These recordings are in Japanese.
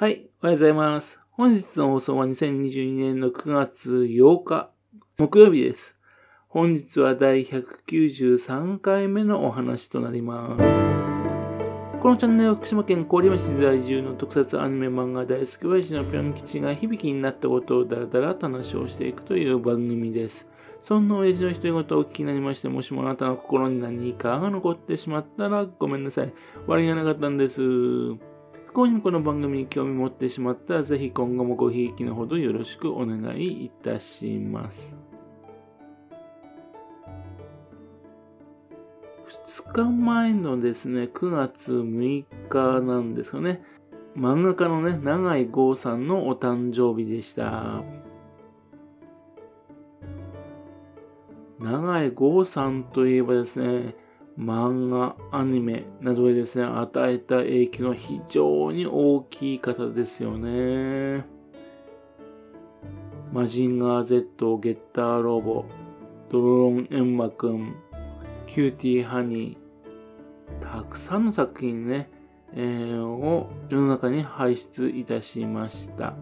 はい、おはようございます。本日の放送は2022年の9月8日、木曜日です。本日は第193回目のお話となります。このチャンネルは福島県郡山市在住の特撮アニメ漫画大好き親父のぴょん吉が響きになったことをだらだらと話をしていくという番組です。そんな親父の独り言をお聞きになりまして、もしもあなたの心に何かが残ってしまったらごめんなさい。悪気がなかったんです。不幸にもこの番組に興味持ってしまったら、ぜひ今後もごひいきのほどよろしくお願いいたします。2日前のですね、9月6日なんですかね、漫画家のね、永井豪さんのお誕生日でした。永井豪さんといえばですね、漫画、アニメなどでですね、与えた影響が非常に大きい方ですよね。マジンガー Z、ゲッターロボ、ドロロンエンマくん、キューティーハニー、たくさんの作品ね、えー、を世の中に輩出いたしました。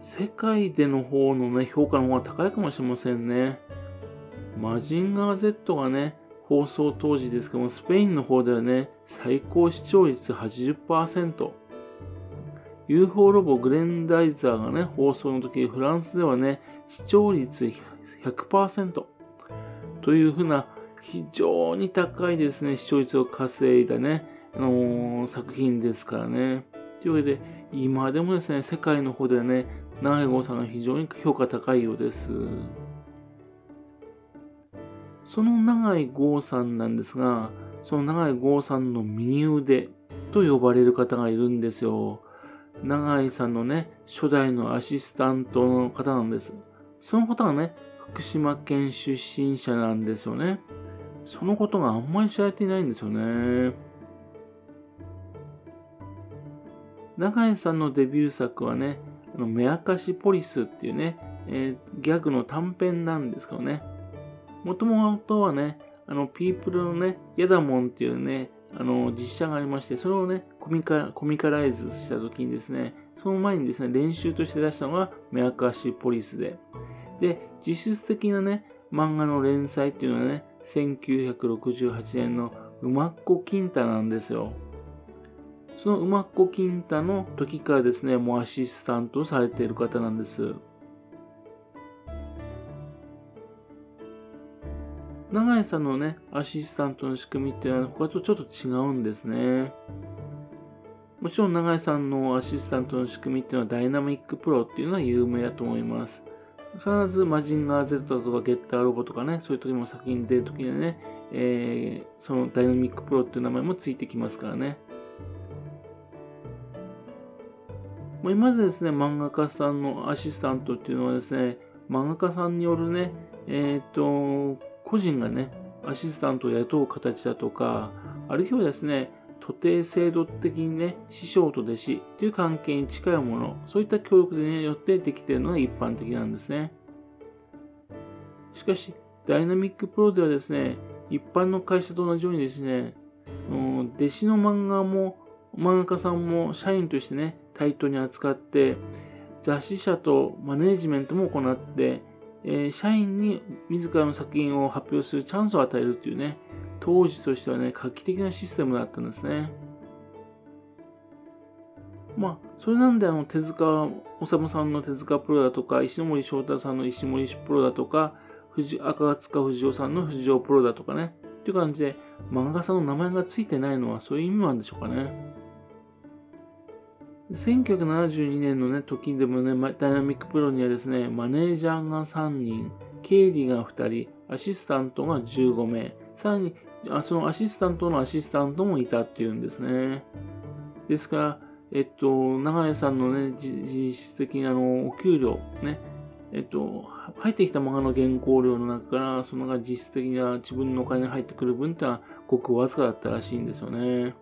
世界での方のね、評価の方が高いかもしれませんね。マジンガー Z がね、放送当時ですけども、スペインの方ではね、最高視聴率80%。UFO ロボグレンダイザーがね、放送の時、フランスではね、視聴率100%。というふうな、非常に高いですね、視聴率を稼いだね、あのー、作品ですからね。というわけで、今でもですね、世界の方ではね、ナイゴさんが非常に評価高いようです。その長井剛さんなんですが、その長井剛さんの右腕と呼ばれる方がいるんですよ。長井さんのね、初代のアシスタントの方なんです。その方がね、福島県出身者なんですよね。そのことがあんまり知られていないんですよね。長井さんのデビュー作はね、あの、目明かしポリスっていうね、えー、ギャグの短編なんですけどね。もともとはね、あの、ピープルのね、ヤダモンっていうね、あの、実写がありまして、それをね、コミカコミカライズした時にですね、その前にですね、練習として出したのが、目明かしポリスで。で、実質的なね、漫画の連載っていうのはね、1968年の馬っ子金太なんですよ。その馬っ子金太の時からですね、もうアシスタントされている方なんです。永井さんのね、アシスタントの仕組みっていうのは他とちょっと違うんですね。もちろん永井さんのアシスタントの仕組みっていうのはダイナミックプロっていうのは有名だと思います。必ずマジンガー Z とかゲッターロボとかね、そういう時も先に出る時にはね、えー、そのダイナミックプロっていう名前もついてきますからね。もう今までですね、漫画家さんのアシスタントっていうのはですね、漫画家さんによるね、えっ、ー、と、個人がね、アシスタントを雇う形だとか、あるいはですね、徒弟制度的にね、師匠と弟子という関係に近いもの、そういった協力でね、よってできているのが一般的なんですね。しかし、ダイナミックプロではですね、一般の会社と同じようにですね、弟子の漫画も、漫画家さんも社員としてね、対等に扱って、雑誌社とマネージメントも行って、え、社員に自らの作品を発表するチャンスを与えるっていうね、当時としてはね、画期的なシステムだったんですね。まあ、それなんであの、手塚治虫さんの手塚プロだとか、石森章太さんの石森プロだとか、藤赤塚不二夫さんの藤尾プロだとかね、っていう感じで、漫画家さんの名前がついてないのはそういう意味なんでしょうかね。1972年のね、時でもね、ダイナミックプロにはですね、マネージャーが3人、経理が2人、アシスタントが15名、さらに、そのアシスタントのアシスタントもいたっていうんですね。ですから、えっと、長屋さんのね、実質的なあの、お給料、ね、えっと、入ってきた漫画の原稿料の中から、そのが実質的な自分のお金が入ってくる分ってのは、ごくわずかだったらしいんですよね。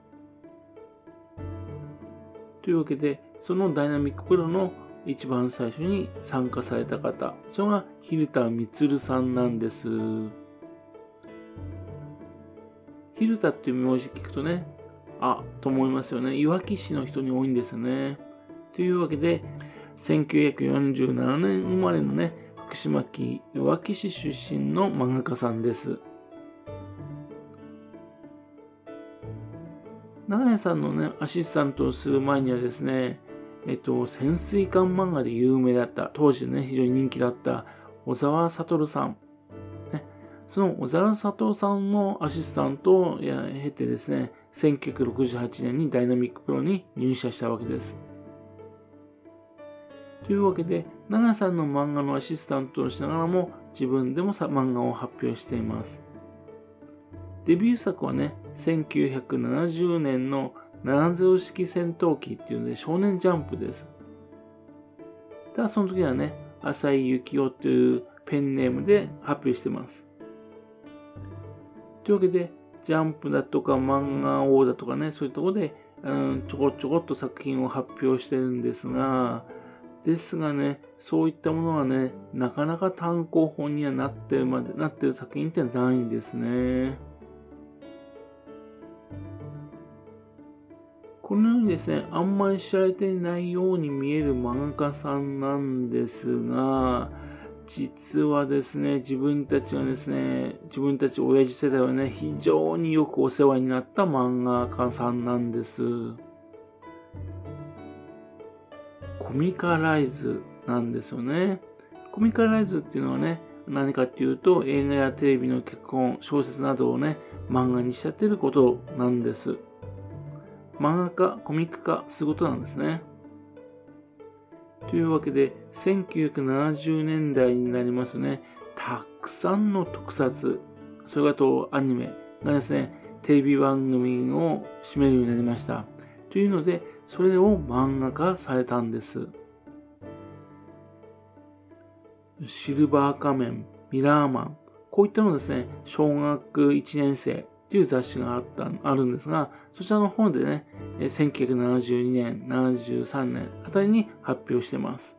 というわけで、そのダイナミックプロの一番最初に参加された方、それが蛭田充さんなんです。蛭田っていう名字聞くとね、あ、と思いますよね。いわき市の人に多いんですね。というわけで、1947年生まれのね、福島県いわき市出身の漫画家さんです。長屋さんのね、アシスタントをする前にはですね、えっと、潜水艦漫画で有名だった、当時ね、非常に人気だった小沢悟さん。ね、その小沢悟さんのアシスタントを経てですね、1968年にダイナミックプロに入社したわけです。というわけで、長さんの漫画のアシスタントをしながらも自分でも漫画を発表しています。デビュー作はね、1970年の70式戦闘機っていうので少年ジャンプです。ただその時はね、浅井幸雄というペンネームで発表してます。というわけで、ジャンプだとか漫画王だとかね、そういうところで、うん、ちょこちょこっと作品を発表してるんですが、ですがね、そういったものがね、なかなか単行本にはなってまで、なってる作品ってないんですね。このようにですね、あんまり知られていないように見える漫画家さんなんですが、実はですね、自分たちがですね、自分たち親父世代はね、非常によくお世話になった漫画家さんなんです。コミカライズなんですよね。コミカライズっていうのはね、何かっていうと映画やテレビの結婚、小説などをね、漫画にしちゃってることなんです。漫画家、コミック化することなんですね。というわけで、1970年代になりますね、たくさんの特撮、それからとアニメがですね、テレビ番組を占めるようになりました。というので、それを漫画化されたんです。シルバー仮面、ミラーマン、こういったのですね、小学1年生という雑誌があったあるんですが、そちらの本でね、1972年、73年あたりに発表してます。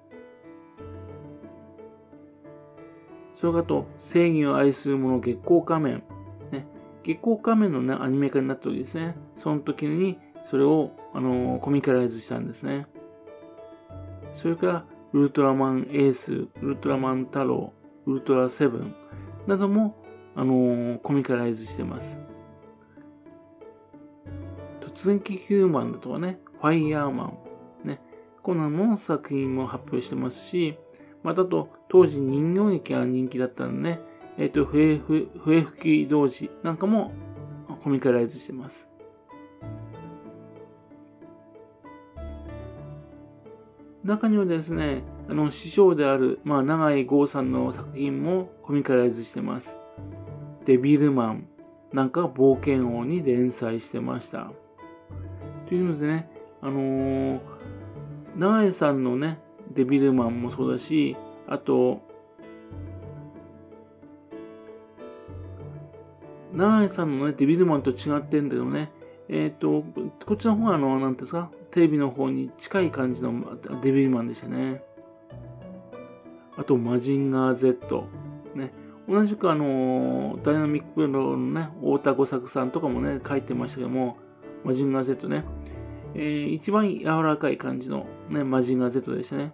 それからと、正義を愛する者月光仮面。ね、月光仮面の、ね、アニメ化になった時ですね、その時にそれを、あのコミカライズしたんですね。それから、ウルトラマンエース、ウルトラマン太郎、ウルトラセブンなども、あのコミカライズしてます。突然機ヒューマンだとかね、ファイヤーマン、ね、こんなも作品も発表してますし、またと、当時人形劇が人気だったのね、えっ、ー、と、笛吹き同時なんかもコミカライズしてます。中にはですね、あの、師匠である、まあ、長井豪さんの作品もコミカライズしてます。デビルマンなんか冒険王に連載してました。というのでね、あのー、長井さんのね、デビルマンもそうだし、あと、長井さんのね、デビルマンと違ってんだけどね、えっ、ー、と、こっちの方はあの、なんですか、テレビの方に近い感じのデビルマンでしたね。あと、マジンガー Z。ね。同じくあの、ダイナミックプロのね、太田五作さんとかもね、書いてましたけども、マジンガー Z ね。えー、一番柔らかい感じのね、マジンガー Z でしたね。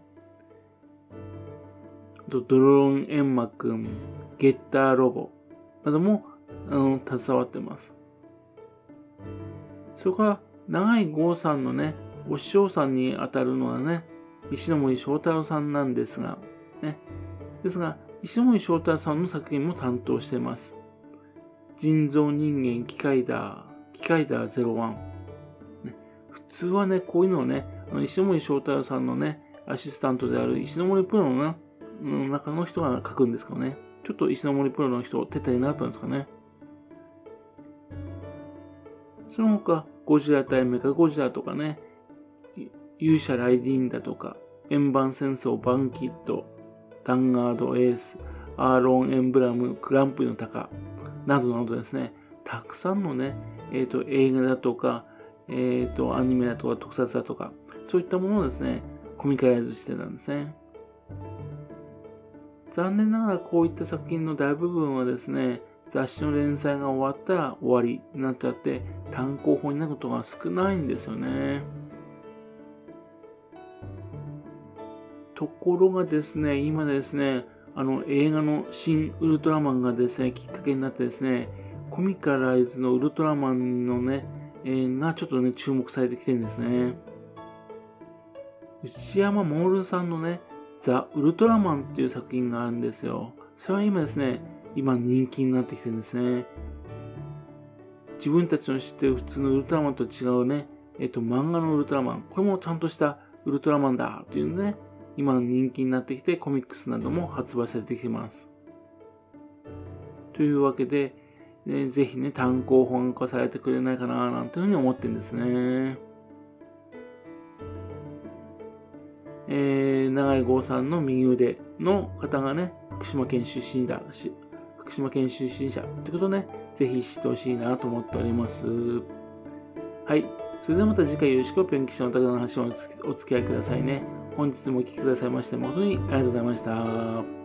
あと、ドローンエンマくん、ゲッターロボなども、あの、携わってます。それから、長井剛さんのね、お師匠さんにあたるのはね、石森章太郎さんなんですが、ね。ですが、石森章太郎さんの作品も担当してます。人造人間機械だ、機械だ01。ね、普通はね、こういうのをね、あの石森章太郎さんのね、アシスタントである石森プロの,、ね、の中の人が書くんですけどね。ちょっと石森プロの人、手足りなったんですかね。その他、ゴジラ対メカゴジラとかね、勇者ライディーンだとか、円盤戦争バンキッド、ダンガードエース、アーロンエンブラム、グランプリの鷹、などなどですね、たくさんのね、え、ー、と、映画だとか、えっ、ー、と、アニメだとか、特撮だとか、そういったものをですね、コミカライズしてたんですね。残念ながらこういった作品の大部分はですね、雑誌の連載が終わったら終わりになっちゃって単行本になることが少ないんですよね。ところがですね、今ですね、あの映画の新ウルトラマンがですね、きっかけになってですね、コミカライズのウルトラマンのね、えー、がちょっとね、注目されてきてるんですね。内山徹さんのね、ザ・ウルトラマンっていう作品があるんですよ。それは今ですね、今人気になってきてるんですね。自分たちの知ってる普通のウルトラマンと違うね、えっと、漫画のウルトラマン。これもちゃんとしたウルトラマンだというね、今人気になってきてコミックスなども発売されてきてます。というわけで、ね、ぜひね、単行本化されてくれないかななんていうふうに思ってるんですね。えー、長井剛さんの右腕の方がね、福島県出身だし、福島県出身者ってことね、ぜひ知ってほしいなと思っております。はい。それではまた次回よろしくお勉強しのお宝の話をお付き合いくださいね。本日もお聴きくださいまして誠にありがとうございました。